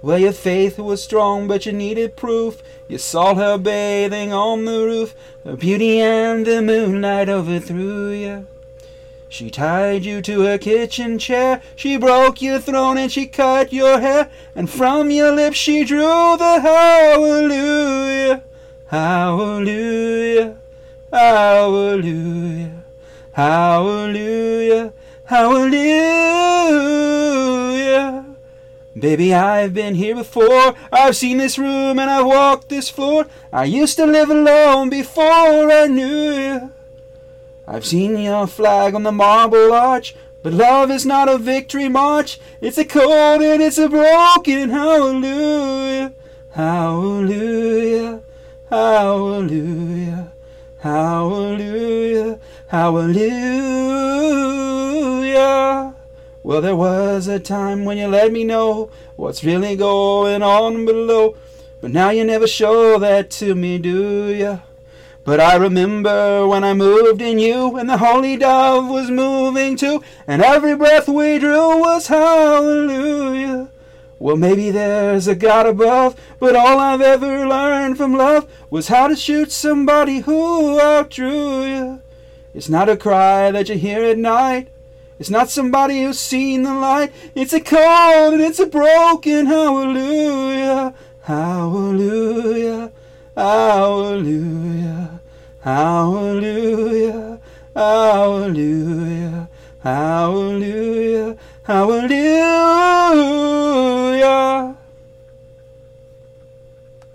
Well, your faith was strong, but you needed proof. You saw her bathing on the roof, her beauty and the moonlight overthrew you. She tied you to her kitchen chair, she broke your throne and she cut your hair, and from your lips she drew the hallelujah, hallelujah, hallelujah, hallelujah, hallelujah. Baby, I've been here before. I've seen this room and I've walked this floor. I used to live alone before I knew you. I've seen your flag on the marble arch, but love is not a victory march. It's a cold and it's a broken hallelujah, hallelujah, hallelujah, hallelujah, hallelujah. Well, there was a time when you let me know what's really going on below, but now you never show that to me, do ya? But I remember when I moved in you, and the holy dove was moving too, and every breath we drew was hallelujah. Well, maybe there's a God above, but all I've ever learned from love was how to shoot somebody who outdrew you. It's not a cry that you hear at night. It's not somebody who's seen the light. It's a cold and it's a broken hallelujah. Hallelujah. Hallelujah. Hallelujah. Hallelujah. Hallelujah. Hallelujah.